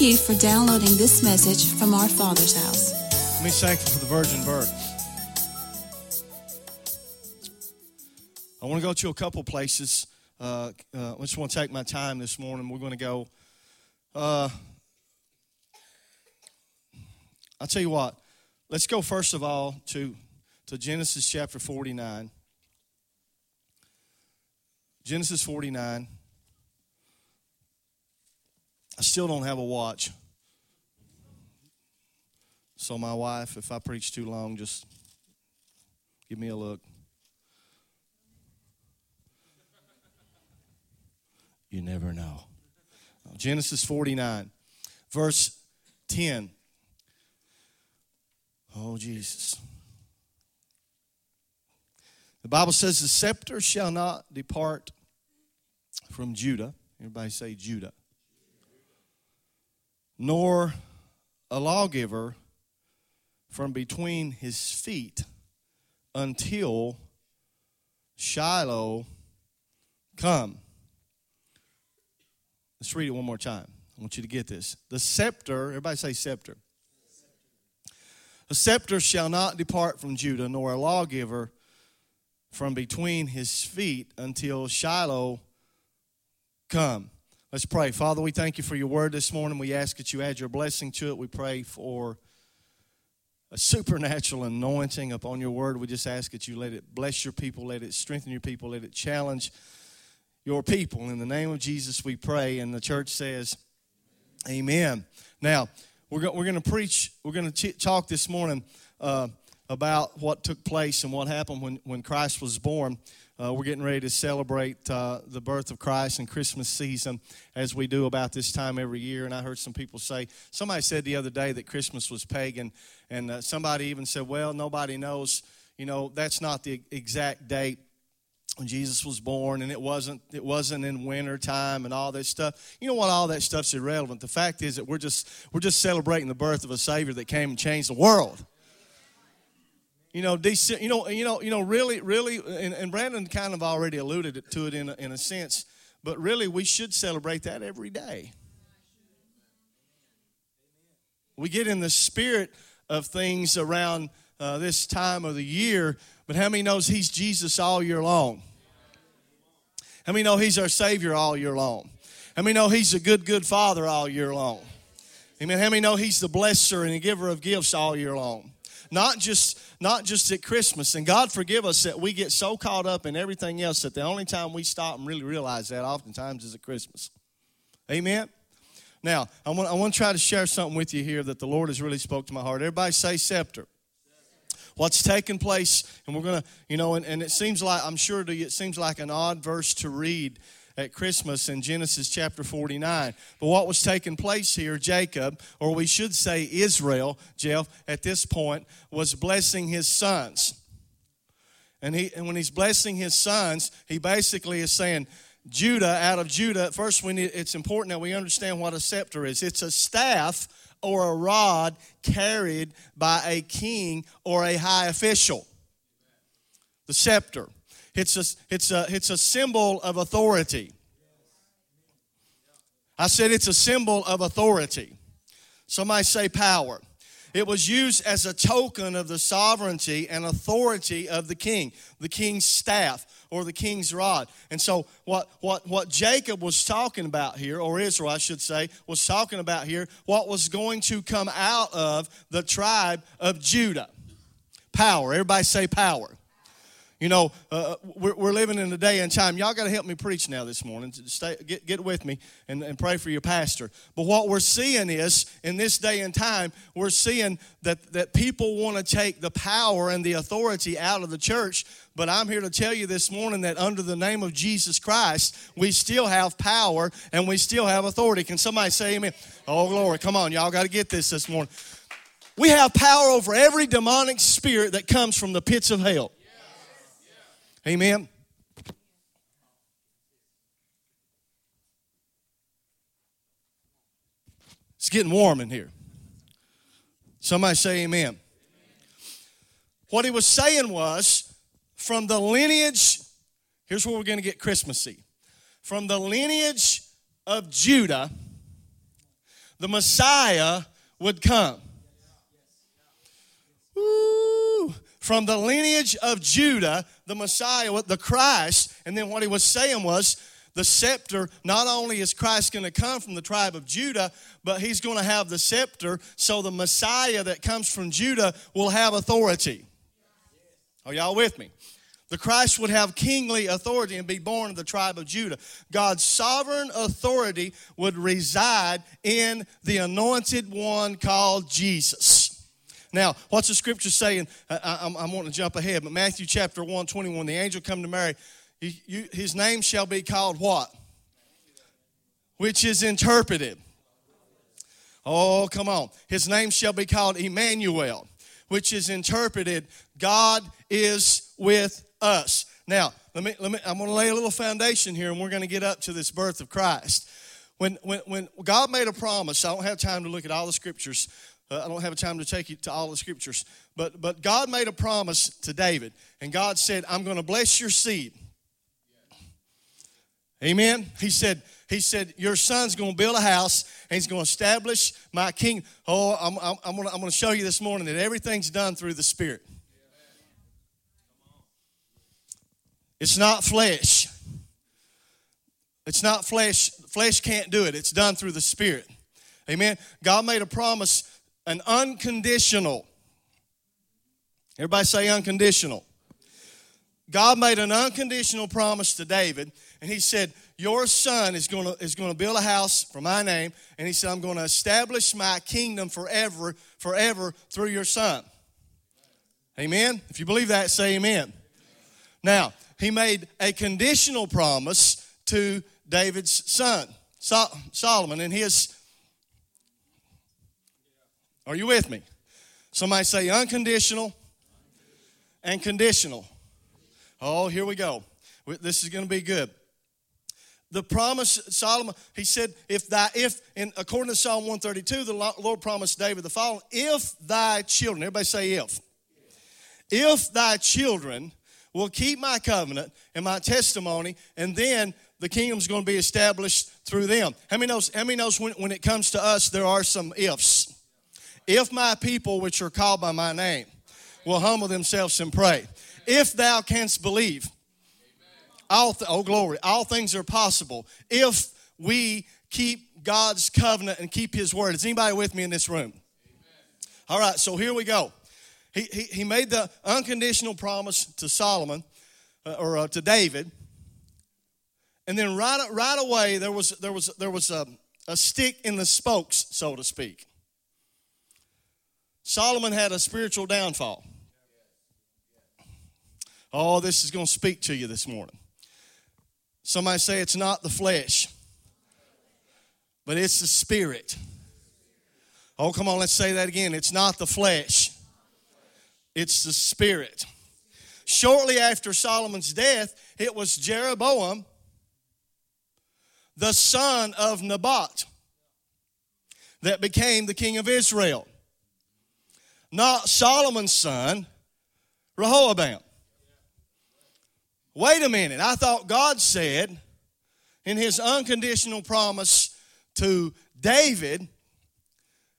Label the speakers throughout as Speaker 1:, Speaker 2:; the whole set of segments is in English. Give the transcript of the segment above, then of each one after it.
Speaker 1: Thank you for downloading this message from our Father's house.
Speaker 2: Me thankful for the virgin birth. I want to go to a couple places. Uh, uh, I just want to take my time this morning. We're going to go. Uh, I'll tell you what. Let's go first of all to, to Genesis chapter 49. Genesis 49. I still don't have a watch. So, my wife, if I preach too long, just give me a look. You never know. Genesis 49, verse 10. Oh, Jesus. The Bible says, The scepter shall not depart from Judah. Everybody say Judah. Nor a lawgiver from between his feet until Shiloh come. Let's read it one more time. I want you to get this. The scepter, everybody say scepter. A scepter shall not depart from Judah, nor a lawgiver from between his feet until Shiloh come. Let's pray. Father, we thank you for your word this morning. We ask that you add your blessing to it. We pray for a supernatural anointing upon your word. We just ask that you let it bless your people, let it strengthen your people, let it challenge your people. In the name of Jesus, we pray. And the church says, Amen. Now, we're, go- we're going to preach, we're going to talk this morning uh, about what took place and what happened when, when Christ was born. Uh, we're getting ready to celebrate uh, the birth of Christ and Christmas season as we do about this time every year. And I heard some people say, somebody said the other day that Christmas was pagan. And uh, somebody even said, well, nobody knows, you know, that's not the exact date when Jesus was born and it wasn't it wasn't in winter time and all that stuff. You know what all that stuff's irrelevant. The fact is that we're just we're just celebrating the birth of a savior that came and changed the world. You know, you know, you know, you know, really, really, and, and Brandon kind of already alluded to it in a, in a sense, but really, we should celebrate that every day. We get in the spirit of things around uh, this time of the year, but how many knows He's Jesus all year long? How many know He's our Savior all year long? How many know He's a good, good Father all year long? Amen. How many know He's the blesser and the giver of gifts all year long? Not just not just at Christmas. And God forgive us that we get so caught up in everything else that the only time we stop and really realize that oftentimes is at Christmas. Amen. Now, I want, I want to try to share something with you here that the Lord has really spoke to my heart. Everybody say scepter what's taking place and we're going to you know and, and, it seems like i'm sure to you it seems like an odd verse to read at Christmas in Genesis chapter 49. But what was taking place here, Jacob, or we should say Israel, Jeff, at this point, was blessing his sons. And, he, and when he's blessing his sons, he basically is saying, Judah, out of Judah, first we need, it's important that we understand what a scepter is. It's a staff or a rod carried by a king or a high official. The scepter. It's a, it's a, it's a symbol of authority. I said it's a symbol of authority. Somebody say power. It was used as a token of the sovereignty and authority of the king, the king's staff or the king's rod. And so, what, what, what Jacob was talking about here, or Israel, I should say, was talking about here, what was going to come out of the tribe of Judah. Power. Everybody say power. You know, uh, we're, we're, living in a day and time. Y'all got to help me preach now this morning. Stay, get, get with me and, and pray for your pastor. But what we're seeing is, in this day and time, we're seeing that, that people want to take the power and the authority out of the church. But I'm here to tell you this morning that under the name of Jesus Christ, we still have power and we still have authority. Can somebody say amen? Oh, glory. Come on, y'all got to get this this morning. We have power over every demonic spirit that comes from the pits of hell. Amen. It's getting warm in here. Somebody say amen. What he was saying was from the lineage, here's where we're going to get Christmassy. From the lineage of Judah, the Messiah would come. From the lineage of Judah, the Messiah, the Christ, and then what he was saying was the scepter, not only is Christ going to come from the tribe of Judah, but he's going to have the scepter, so the Messiah that comes from Judah will have authority. Are y'all with me? The Christ would have kingly authority and be born of the tribe of Judah. God's sovereign authority would reside in the anointed one called Jesus. Now, what's the scripture saying? I, am wanting to jump ahead, but Matthew chapter 1, 21, the angel come to Mary, you, his name shall be called what? Which is interpreted. Oh, come on. His name shall be called Emmanuel, which is interpreted God is with us. Now, let me, let me, I'm going to lay a little foundation here and we're going to get up to this birth of Christ. When, when, when God made a promise, I don't have time to look at all the scriptures. Uh, I don't have a time to take you to all the scriptures. But, but God made a promise to David. And God said, I'm going to bless your seed. Amen. He said, he said, Your son's going to build a house and he's going to establish my kingdom. Oh, I'm, I'm, I'm going to show you this morning that everything's done through the Spirit. It's not flesh. It's not flesh. Flesh can't do it. It's done through the Spirit. Amen. God made a promise, an unconditional. Everybody say unconditional. God made an unconditional promise to David, and he said, Your son is going to, is going to build a house for my name, and he said, I'm going to establish my kingdom forever, forever through your son. Amen. If you believe that, say amen. Now, he made a conditional promise to David's son, Solomon, and his. Are you with me? Somebody say unconditional and conditional. Oh, here we go. This is going to be good. The promise, Solomon, he said, if thy, if, in, according to Psalm 132, the Lord promised David the following if thy children, everybody say if, if thy children will keep my covenant and my testimony, and then the kingdom's going to be established through them. How many knows, how many knows when, when it comes to us, there are some ifs? If my people, which are called by my name, will humble themselves and pray. If thou canst believe, all th- oh glory, all things are possible if we keep God's covenant and keep His word. Is anybody with me in this room? All right, so here we go. He, he, he made the unconditional promise to Solomon uh, or uh, to David. And then right, right away, there was, there was, there was a, a stick in the spokes, so to speak. Solomon had a spiritual downfall. Oh, this is going to speak to you this morning. Somebody say it's not the flesh, but it's the spirit. Oh, come on, let's say that again. It's not the flesh, it's the spirit. Shortly after Solomon's death, it was Jeroboam, the son of Nebat, that became the king of Israel. Not Solomon's son, Rehoboam. Wait a minute. I thought God said in his unconditional promise to David,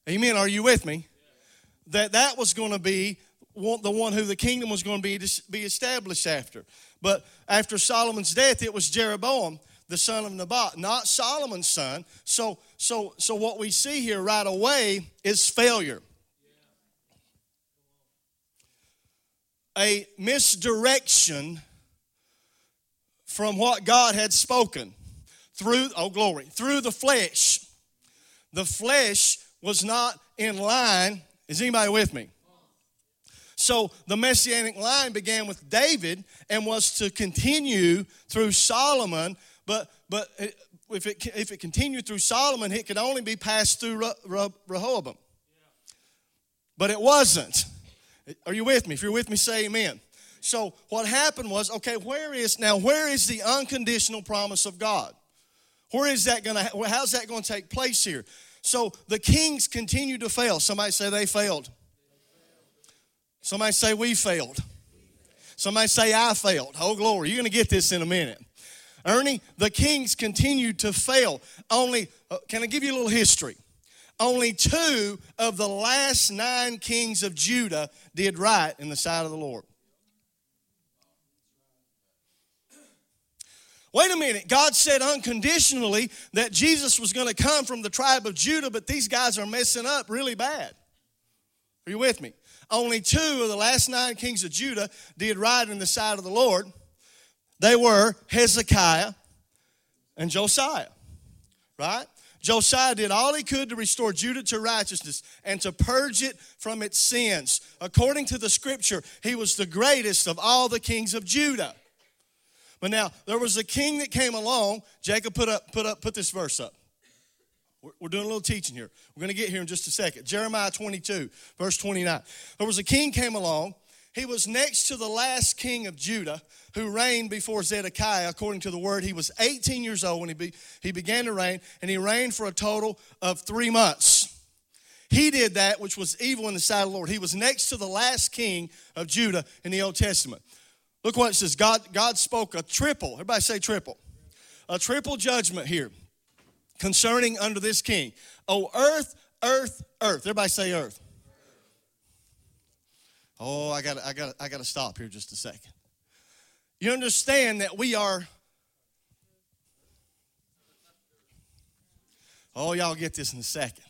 Speaker 2: Amen. Are you with me? That that was going to be the one who the kingdom was going to be, be established after. But after Solomon's death, it was Jeroboam, the son of Nebat, not Solomon's son. So, so, so what we see here right away is failure. A misdirection from what God had spoken through, oh glory, through the flesh. The flesh was not in line. Is anybody with me? So the messianic line began with David and was to continue through Solomon, but but if it if it continued through Solomon, it could only be passed through Rehoboam. But it wasn't. Are you with me? If you're with me, say amen. So what happened was, okay, where is now where is the unconditional promise of God? Where is that going to how's that going to take place here? So the kings continue to fail. Somebody say they failed. Somebody say we failed. Somebody say I failed. Oh, glory. You're going to get this in a minute. Ernie, the kings continued to fail. Only, uh, can I give you a little history? Only two of the last nine kings of Judah did right in the sight of the Lord. Wait a minute. God said unconditionally that Jesus was going to come from the tribe of Judah, but these guys are messing up really bad. Are you with me? Only two of the last nine kings of Judah did right in the sight of the Lord. They were Hezekiah and Josiah, right? Josiah did all he could to restore Judah to righteousness and to purge it from its sins. According to the scripture, he was the greatest of all the kings of Judah. But now there was a king that came along. Jacob put up, put up, put this verse up. We're, doing a little teaching here. We're going to get here in just a second. Jeremiah 22, verse 29. There was a king came along. He was next to the last king of Judah who reigned before Zedekiah. According to the word, he was 18 years old when he, be, he began to reign, and he reigned for a total of three months. He did that which was evil in the sight of the Lord. He was next to the last king of Judah in the Old Testament. Look what it says. God, God spoke a triple. Everybody say triple. A triple judgment here concerning under this king. Oh, earth, earth, earth. Everybody say earth. Oh, I got I got I got to stop here just a second. You understand that we are Oh, y'all get this in a second.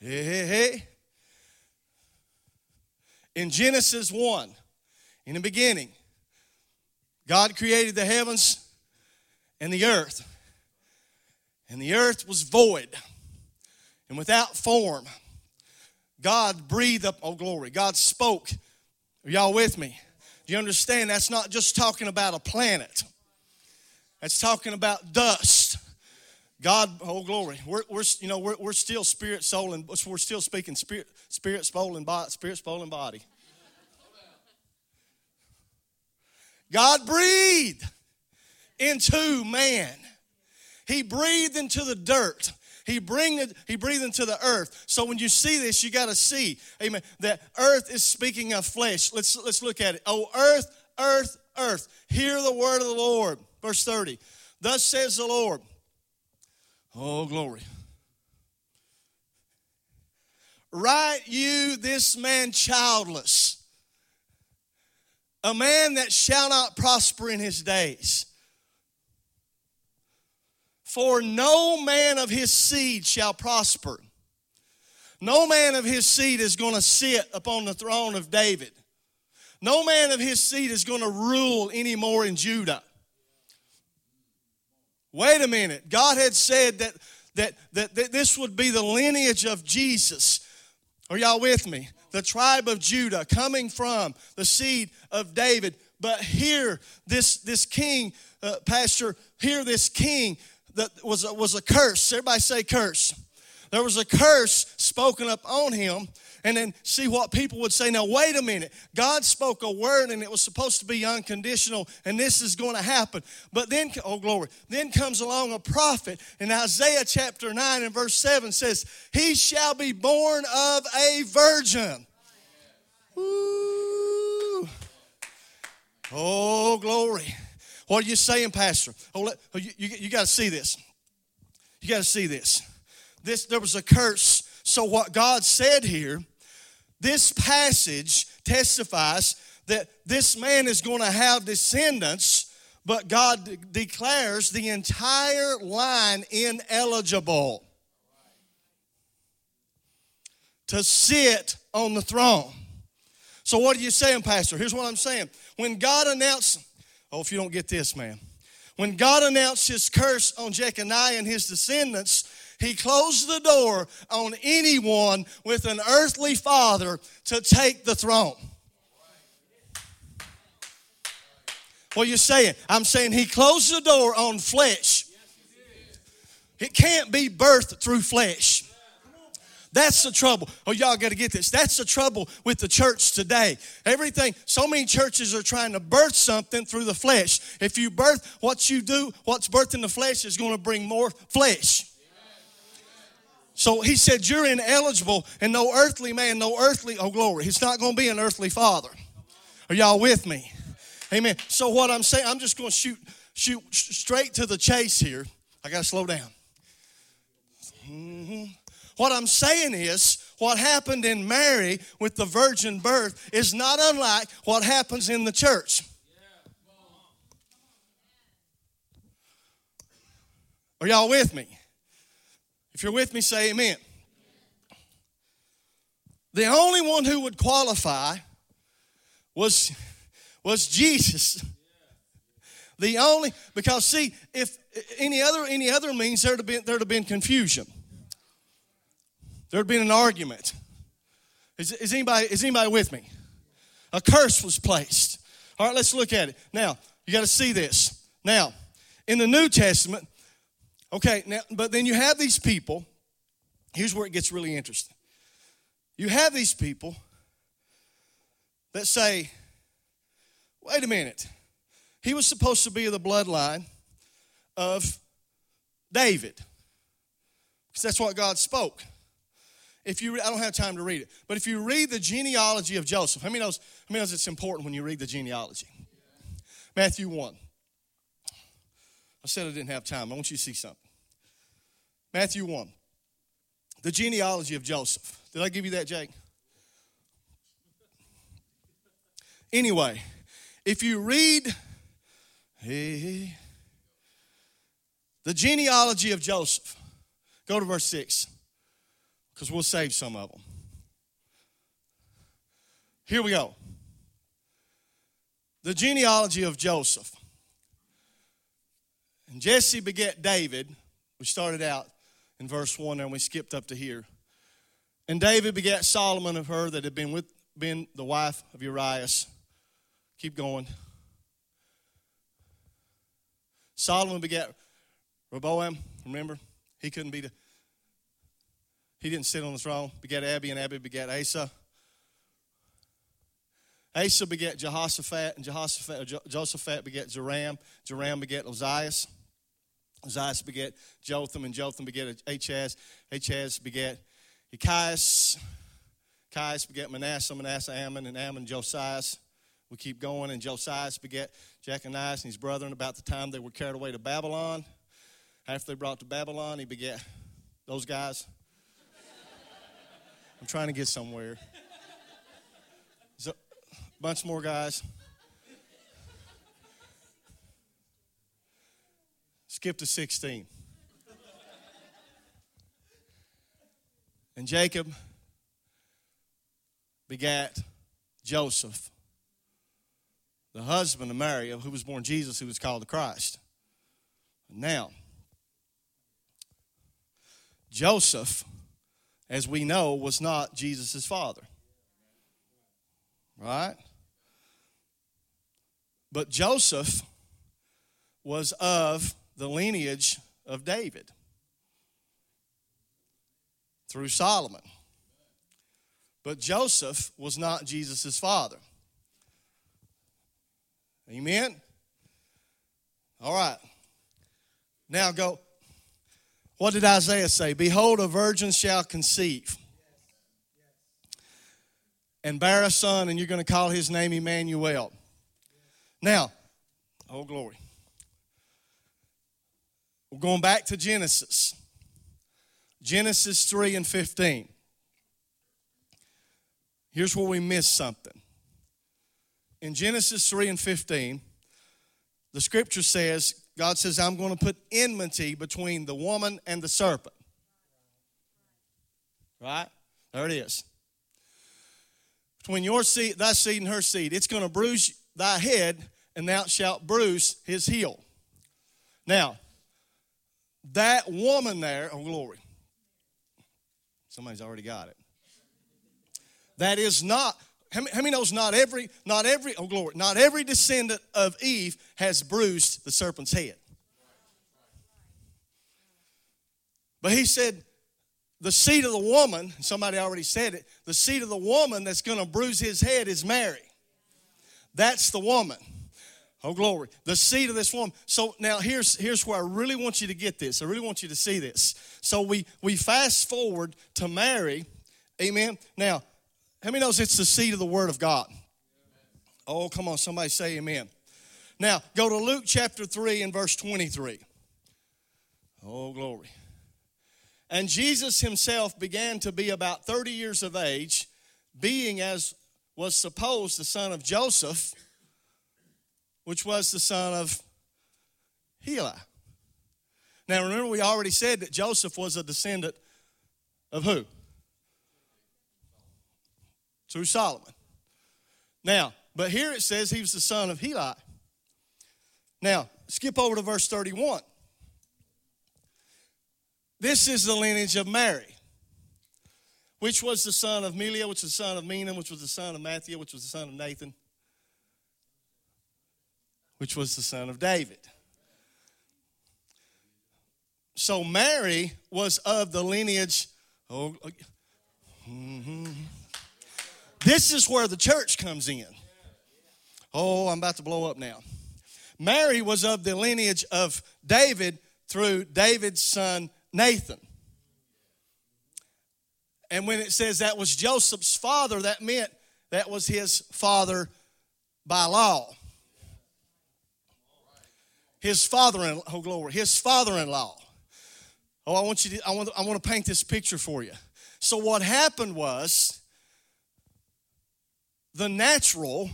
Speaker 2: Hey, hey, hey. In Genesis 1, in the beginning, God created the heavens and the earth. And the earth was void and without form. God breathed up, oh glory, God spoke. Are y'all with me? Do you understand? That's not just talking about a planet, that's talking about dust. God, oh glory, we're, we're you know we're, we're still spirit, soul, and we're still speaking spirit, spirit, soul, and body, spirit, soul, and body. God breathed into man. He breathed into the dirt. He breathed, he breathed into the earth. So when you see this, you got to see, amen, that earth is speaking of flesh. Let's, let's look at it. Oh, earth, earth, earth, hear the word of the Lord. Verse 30. Thus says the Lord. Oh, glory. Write you this man childless a man that shall not prosper in his days. For no man of his seed shall prosper. No man of his seed is going to sit upon the throne of David. No man of his seed is going to rule anymore in Judah. Wait a minute. God had said that, that, that, that this would be the lineage of Jesus. Are y'all with me? the tribe of Judah, coming from the seed of David. But here, this, this king, uh, Pastor, here, this king that was a, was a curse. Everybody say curse. There was a curse spoken up on him and then see what people would say. Now, wait a minute. God spoke a word and it was supposed to be unconditional, and this is going to happen. But then, oh, glory. Then comes along a prophet in Isaiah chapter 9 and verse 7 says, He shall be born of a virgin. Ooh. Oh, glory. What are you saying, Pastor? Oh, let, oh you, you, you got to see this. You got to see this. This there was a curse. So what God said here this passage testifies that this man is going to have descendants, but God de- declares the entire line ineligible to sit on the throne. So, what are you saying, Pastor? Here's what I'm saying. When God announced, oh, if you don't get this, man, when God announced his curse on Jeconiah and his descendants, he closed the door on anyone with an earthly father to take the throne. What are you saying? I'm saying he closed the door on flesh. It can't be birthed through flesh. That's the trouble. Oh, y'all got to get this. That's the trouble with the church today. Everything, so many churches are trying to birth something through the flesh. If you birth what you do, what's birthed in the flesh is going to bring more flesh. So he said, You're ineligible, and no earthly man, no earthly, oh glory, he's not going to be an earthly father. Are y'all with me? Amen. So what I'm saying, I'm just going to shoot, shoot straight to the chase here. I got to slow down. Mm-hmm. What I'm saying is, what happened in Mary with the virgin birth is not unlike what happens in the church. Are y'all with me? If you're with me, say amen. The only one who would qualify was, was Jesus. The only because see, if any other any other means there'd have been there'd have been confusion. There'd been an argument. Is, is anybody is anybody with me? A curse was placed. All right, let's look at it. Now, you got to see this. Now, in the New Testament, okay, now but then you have these people. Here's where it gets really interesting. You have these people that say, wait a minute. He was supposed to be of the bloodline of David. Because that's what God spoke. If you, I don't have time to read it, but if you read the genealogy of Joseph, how many knows, how many knows it's important when you read the genealogy? Matthew 1. I said I didn't have time. I want you to see something. Matthew 1. The genealogy of Joseph. Did I give you that, Jake? Anyway, if you read hey, the genealogy of Joseph, go to verse 6 because we'll save some of them. Here we go. The genealogy of Joseph. And Jesse begat David. We started out in verse 1 and we skipped up to here. And David begat Solomon of her that had been with been the wife of Urias. Keep going. Solomon begat Rehoboam. Remember, he couldn't be the. He didn't sit on the throne. Begat Abi, and Abi begat Asa. Asa begat Jehoshaphat, and Jehoshaphat, Josaphat begat Joram. Joram begat Ozias. Ozias begat Jotham, and Jotham begat Achaz. Achaz begat Echias. Echias begat Manasseh, Manasseh Amon, and Amon Josias. We keep going, and Josias begat Jechonias and his brethren about the time they were carried away to Babylon. After they brought to Babylon, he begat those guys. I'm trying to get somewhere. So, a bunch more guys. Skip to 16. And Jacob begat Joseph, the husband of Mary, who was born Jesus, who was called the Christ. Now, Joseph, as we know, was not Jesus' father. Right? But Joseph was of the lineage of David through Solomon. But Joseph was not Jesus' father. Amen? All right. Now go. What did Isaiah say? Behold, a virgin shall conceive and bear a son, and you're going to call his name Emmanuel. Now, oh, glory. We're going back to Genesis. Genesis 3 and 15. Here's where we miss something. In Genesis 3 and 15, the scripture says, God says, I'm going to put enmity between the woman and the serpent. Right? There it is. Between your seed, thy seed, and her seed, it's going to bruise thy head, and thou shalt bruise his heel. Now, that woman there, oh glory, Somebody's already got it. That is not, how many, knows not every, not every, oh glory, not every descendant of Eve has bruised the serpent's head. But he said, the seed of the woman, somebody already said it, the seed of the woman that's going to bruise his head is Mary. That's the woman. Oh, glory. The seed of this woman. So now here's, here's where I really want you to get this. I really want you to see this. So we, we fast forward to Mary. Amen. Now, how many knows it's the seed of the Word of God? Oh, come on, somebody say amen. Now, go to Luke chapter 3 and verse 23. Oh, glory. And Jesus himself began to be about 30 years of age, being as was supposed the son of Joseph, which was the son of Heli. Now remember, we already said that Joseph was a descendant of who? Through Solomon. Now, but here it says he was the son of Heli. Now, skip over to verse 31. This is the lineage of Mary, which was the son of Melea, which was the son of Menan, which was the son of Matthew, which was the son of Nathan, which was the son of David. So Mary was of the lineage. Oh, mm-hmm. This is where the church comes in. Oh, I'm about to blow up now. Mary was of the lineage of David through David's son Nathan. And when it says that was Joseph's father, that meant that was his father by law. His father in oh glory, his father-in-law. Oh, I want you to, I want, I want to paint this picture for you. So what happened was the natural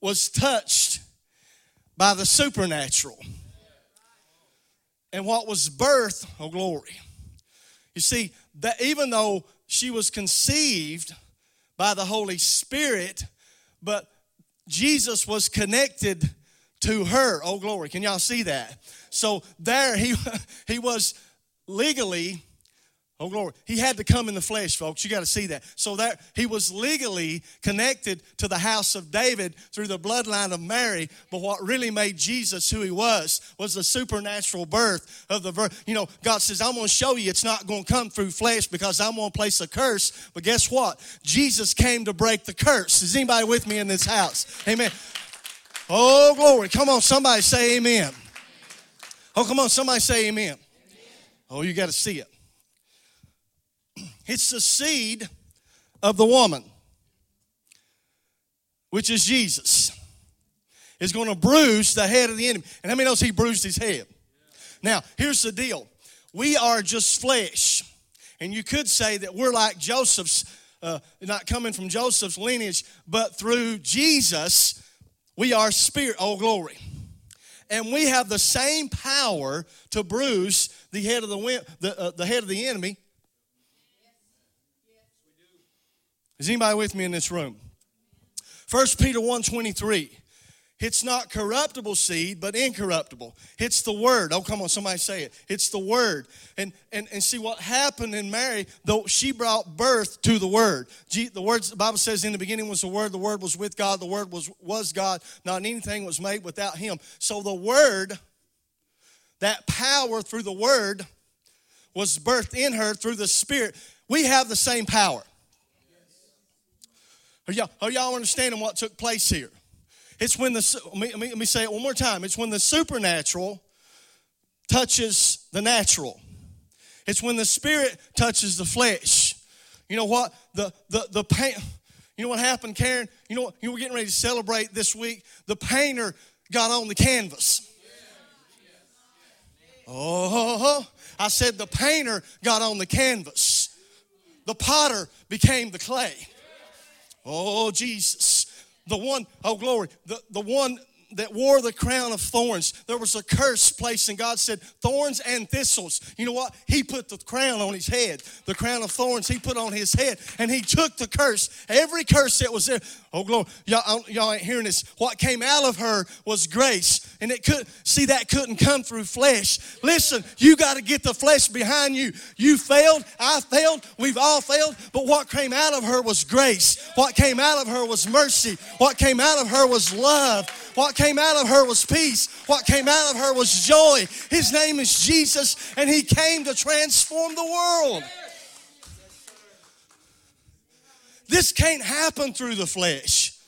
Speaker 2: was touched by the supernatural and what was birth, oh glory. You see, that even though she was conceived by the Holy Spirit, but Jesus was connected to her. Oh glory. Can y'all see that? So there he he was legally Oh, glory. He had to come in the flesh, folks. You got to see that. So that he was legally connected to the house of David through the bloodline of Mary. But what really made Jesus who he was was the supernatural birth of the birth. You know, God says, I'm going to show you it's not going to come through flesh because I'm going to place a curse. But guess what? Jesus came to break the curse. Is anybody with me in this house? Amen. Oh, glory. Come on, somebody say amen. Oh, come on, somebody say amen. Oh, you got to see it. It's the seed of the woman, which is Jesus. Is going to bruise the head of the enemy. And how many knows he bruised his head? Now, here's the deal. We are just flesh. And you could say that we're like Joseph's, uh, not coming from Joseph's lineage, but through Jesus, we are spirit. Oh, glory. And we have the same power to bruise the head of the, the, uh, the head of the enemy Is anybody with me in this room? 1 Peter 1.23. It's not corruptible seed, but incorruptible. It's the word. Oh, come on, somebody say it. It's the word. And and, and see what happened in Mary, though she brought birth to the word. The words the Bible says in the beginning was the word, the word was with God, the word was was God. Not anything was made without him. So the word, that power through the word, was birthed in her through the Spirit. We have the same power. Are y'all, are y'all understanding what took place here? It's when the, let me, let, me, say it one more time. It's when the supernatural touches the natural. It's when the spirit touches the flesh. You know what? The, the, the pain, you know what happened, Karen? You know what? You were getting ready to celebrate this week. The painter got on the canvas. Oh, I said the painter got on the canvas. The potter became the clay. Oh, Jesus. The one, oh, glory. The, the one that wore the crown of thorns. There was a curse placed, and God said, Thorns and thistles. You know what? He put the crown on his head. The crown of thorns he put on his head, and he took the curse. Every curse that was there. Oh, glory. Y'all, y'all ain't hearing this. What came out of her was grace. And it could, see, that couldn't come through flesh. Listen, you got to get the flesh behind you. You failed. I failed. We've all failed. But what came out of her was grace. What came out of her was mercy. What came out of her was love. What came out of her was peace. What came out of her was joy. His name is Jesus, and He came to transform the world. This can't happen through the flesh.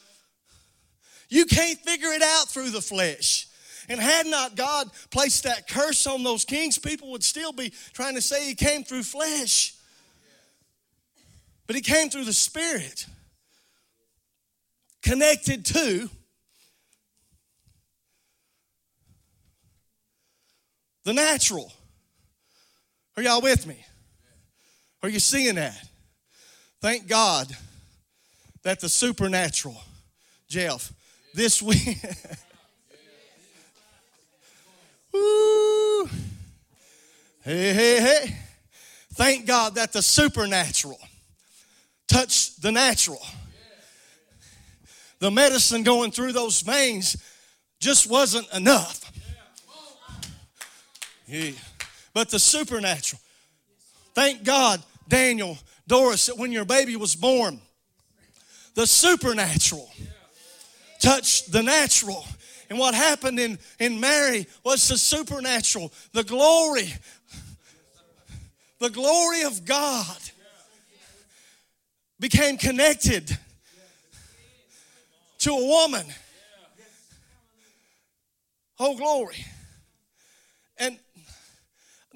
Speaker 2: You can't figure it out through the flesh. And had not God placed that curse on those kings, people would still be trying to say He came through flesh. But He came through the Spirit, connected to the natural. Are y'all with me? Are you seeing that? Thank God that the supernatural, Jeff, this week. Woo! Hey, hey, hey. Thank God that the supernatural touched the natural. The medicine going through those veins just wasn't enough. Yeah. But the supernatural. Thank God, Daniel, Doris, that when your baby was born, the supernatural touched the natural. And what happened in, in Mary was the supernatural, the glory, the glory of God became connected to a woman. Oh, glory. And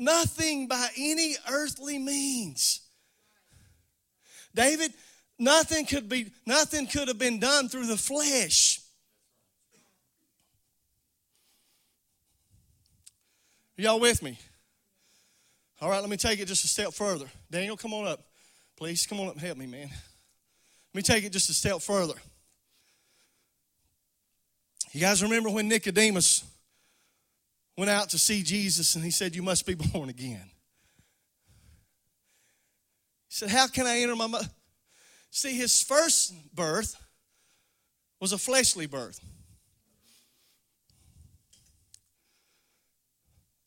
Speaker 2: nothing by any earthly means. David, nothing could be nothing could have been done through the flesh. Are y'all with me? All right, let me take it just a step further. Daniel, come on up. Please come on up and help me, man. Let me take it just a step further. You guys remember when Nicodemus went out to see Jesus and he said, You must be born again? He said, How can I enter my mother? See, his first birth was a fleshly birth.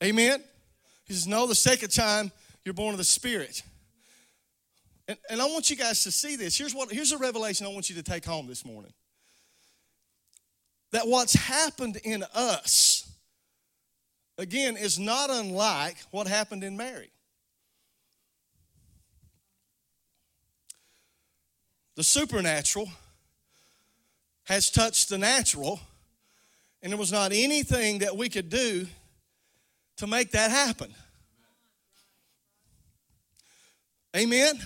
Speaker 2: Amen? He says, No, the second time you're born of the Spirit. And, and I want you guys to see this. Here's, what, here's a revelation I want you to take home this morning. That what's happened in us, again, is not unlike what happened in Mary. The supernatural has touched the natural, and there was not anything that we could do to make that happen. Amen?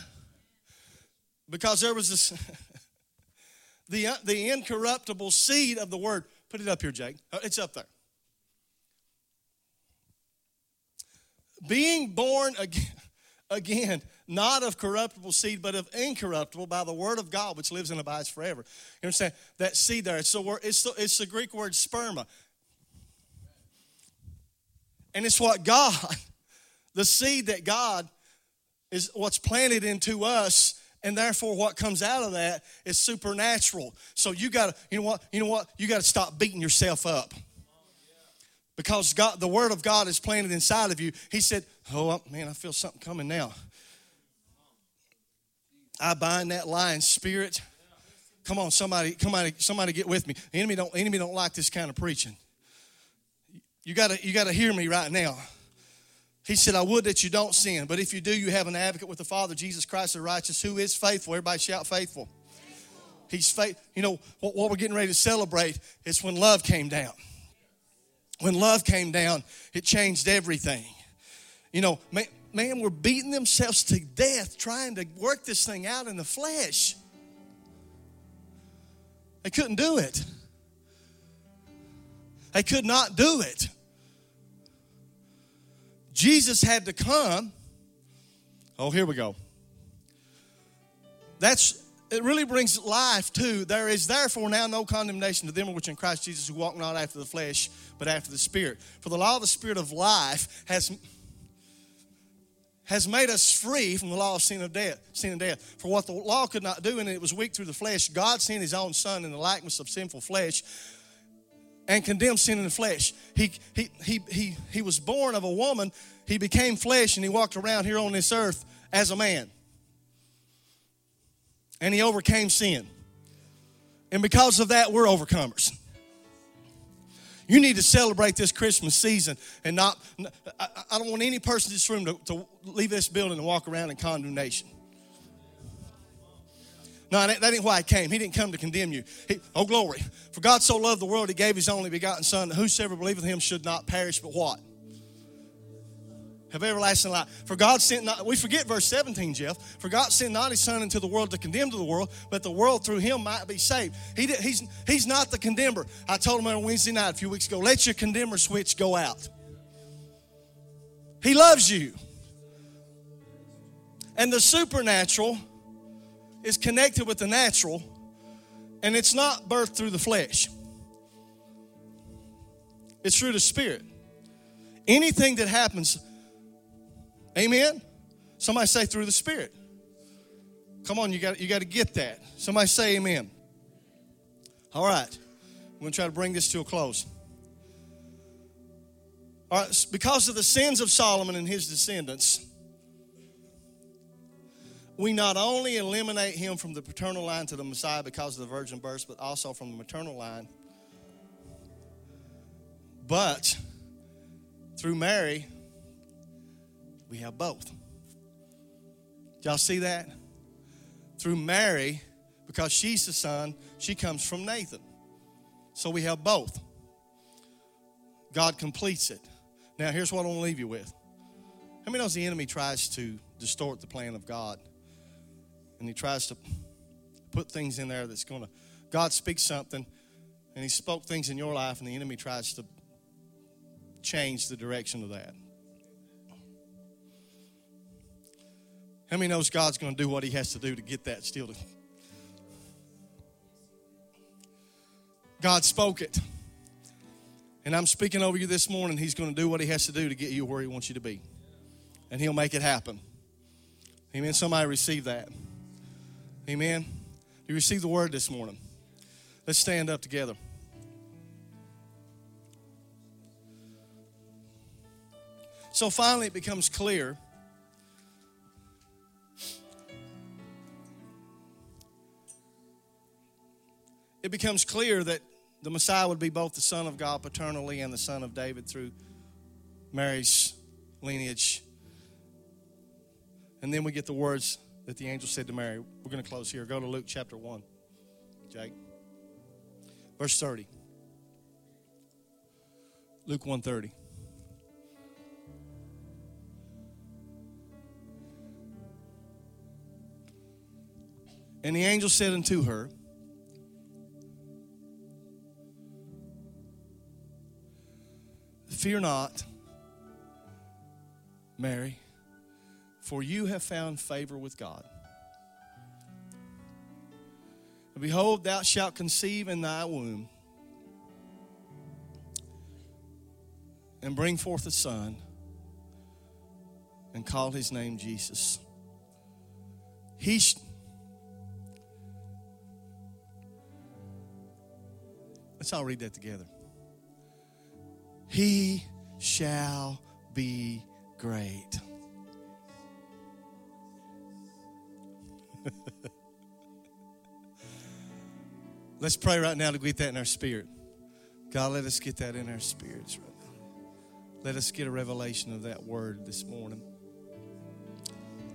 Speaker 2: Because there was this, the, the incorruptible seed of the word. Put it up here, Jake. Oh, it's up there. Being born again, again, not of corruptible seed, but of incorruptible by the word of God, which lives and abides forever. You understand? That seed there, it's the, word, it's the, it's the Greek word sperma. And it's what God, the seed that God is what's planted into us and therefore what comes out of that is supernatural so you got to you know what you know what you got to stop beating yourself up because god the word of god is planted inside of you he said oh man i feel something coming now i bind that lying spirit come on somebody somebody somebody get with me the enemy don't enemy don't like this kind of preaching you got to you got to hear me right now. He said, I would that you don't sin, but if you do, you have an advocate with the Father, Jesus Christ the righteous, who is faithful. Everybody shout faithful. He's faith. You know, what, what we're getting ready to celebrate is when love came down. When love came down, it changed everything. You know, man, man we're beating themselves to death trying to work this thing out in the flesh. They couldn't do it. They could not do it. Jesus had to come. Oh, here we go. That's it really brings life too. There is therefore now no condemnation to them which in Christ Jesus who walk not after the flesh, but after the Spirit. For the law of the Spirit of life has has made us free from the law of sin of death, sin and death. For what the law could not do, and it was weak through the flesh, God sent His own Son in the likeness of sinful flesh and condemned sin in the flesh. He, he, he, he, he was born of a woman, he became flesh, and he walked around here on this earth as a man. And he overcame sin. And because of that, we're overcomers. You need to celebrate this Christmas season and not, I, don't want any person in this room to, to leave this building and walk around in condemnation. No, that ain't why he came. He didn't come to condemn you. He, oh, glory. For God so loved the world, he gave his only begotten Son, that whosoever believeth him should not perish, but what? Have everlasting life. For God sent not, we forget verse 17, Jeff. For God sent not his Son into the world to condemn to the world, but the world through him might be saved. He did, he's, he's not the condemner. I told him on Wednesday night a few weeks ago, let your condemner switch go out. He loves you. And the supernatural is connected with the natural, and it's not birthed through the flesh, it's through the spirit. Anything that happens, amen? Somebody say through the spirit. Come on, you got, you got to get that. Somebody say amen. All right, I'm going to try to bring this to a close. All right, because of the sins of Solomon and his descendants, we not only eliminate him from the paternal line to the Messiah because of the virgin birth, but also from the maternal line. But through Mary, we have both. Y'all see that? Through Mary, because she's the son, she comes from Nathan. So we have both. God completes it. Now, here's what I want to leave you with. How many knows the enemy tries to distort the plan of God? And he tries to put things in there that's going to. God speaks something, and he spoke things in your life, and the enemy tries to change the direction of that. How many knows God's going to do what he has to do to get that still to. God spoke it. And I'm speaking over you this morning. He's going to do what he has to do to get you where he wants you to be. And he'll make it happen. Amen. Somebody receive that. Amen. You receive the word this morning. Let's stand up together. So finally, it becomes clear it becomes clear that the Messiah would be both the Son of God paternally and the Son of David through Mary's lineage. And then we get the words that the angel said to Mary. We're going to close here. Go to Luke chapter 1. Jake. Verse 30. Luke 130. And the angel said unto her, Fear not, Mary, for you have found favor with God. And behold, thou shalt conceive in thy womb and bring forth a son and call his name Jesus. He. Sh- Let's all read that together. He shall be great. Let's pray right now to get that in our spirit. God, let us get that in our spirits right now. Let us get a revelation of that word this morning.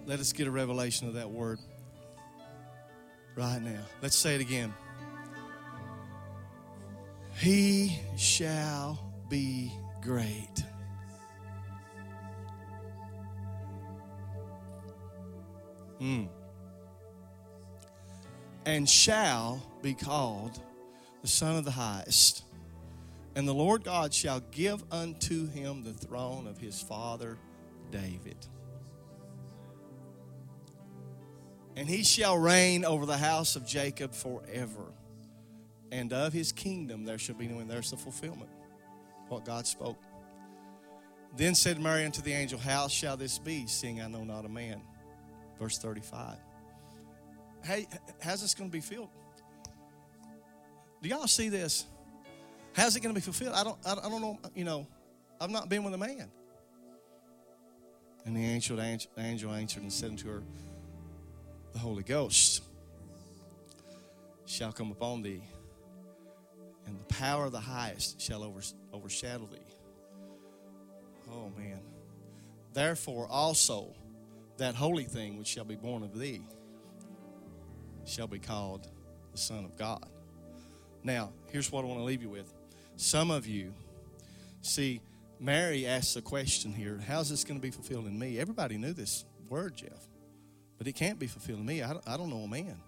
Speaker 2: Let us get a revelation of that word right now. Let's say it again. He shall be great. Mm. And shall be called the Son of the Highest. And the Lord God shall give unto him the throne of his father David. And he shall reign over the house of Jacob forever. And of his kingdom there shall be no end. There's the fulfillment what God spoke. Then said Mary unto the angel, How shall this be, seeing I know not a man? Verse 35. Hey, how's this going to be filled? Do y'all see this? How's it going to be fulfilled? I don't, I don't know, you know, I've not been with a man. And the angel, the angel answered and said unto her, The Holy Ghost shall come upon thee, and the power of the highest shall overshadow thee. Oh, man. Therefore, also, that holy thing which shall be born of thee shall be called the Son of God. Now, here's what I want to leave you with. Some of you, see, Mary asks a question here How's this going to be fulfilled in me? Everybody knew this word, Jeff, but it can't be fulfilled in me. I don't, I don't know a man.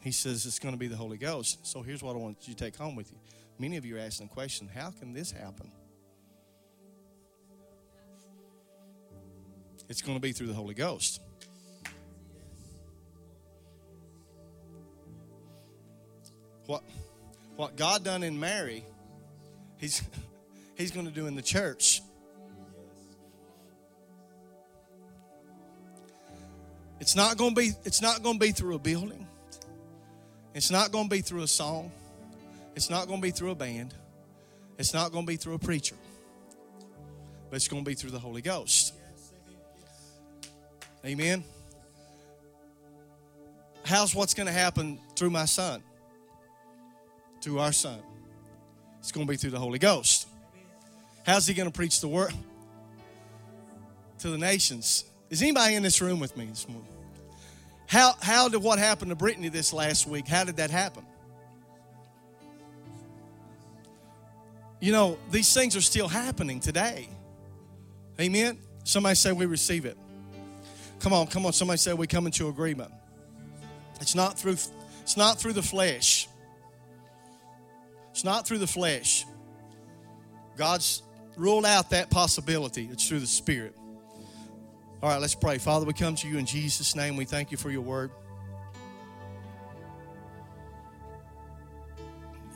Speaker 2: He says it's going to be the Holy Ghost. So here's what I want you to take home with you. Many of you are asking the question how can this happen? It's going to be through the Holy Ghost. What, what God done in Mary, He's, he's going to do in the church. It's not going to be it's not going to be through a building. It's not going to be through a song. It's not going to be through a band. It's not going to be through a preacher. But it's going to be through the Holy Ghost. Amen. How's what's going to happen through my son? Through our son. It's going to be through the Holy Ghost. How's he going to preach the word to the nations? Is anybody in this room with me this morning? How, how did what happened to Brittany this last week? How did that happen? You know, these things are still happening today. Amen. Somebody say we receive it. Come on, come on. Somebody say we come into agreement. It's not through it's not through the flesh. It's not through the flesh. God's ruled out that possibility. It's through the Spirit. All right, let's pray. Father, we come to you in Jesus' name. We thank you for your word.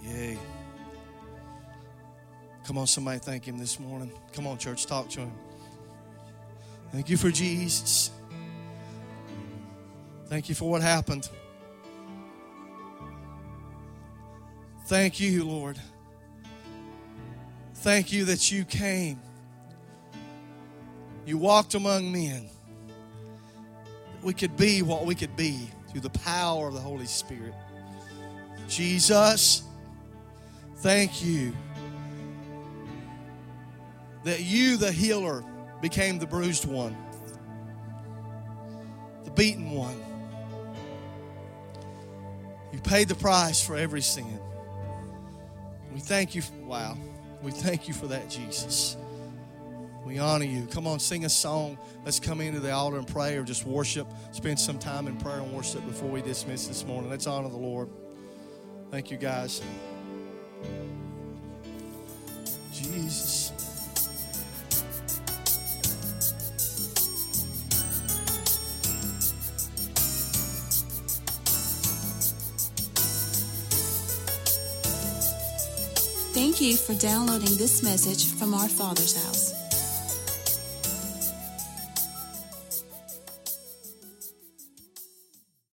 Speaker 2: Yay. Come on, somebody thank him this morning. Come on, church, talk to him. Thank you for Jesus. Thank you for what happened. Thank you, Lord. Thank you that you came. You walked among men. We could be what we could be through the power of the Holy Spirit. Jesus, thank you that you, the healer, became the bruised one, the beaten one. You paid the price for every sin. We thank you. For, wow. We thank you for that, Jesus. We honor you. Come on, sing a song. Let's come into the altar and pray or just worship. Spend some time in prayer and worship before we dismiss this morning. Let's honor the Lord. Thank you, guys. Jesus.
Speaker 1: Thank you for downloading this message from our Father's house.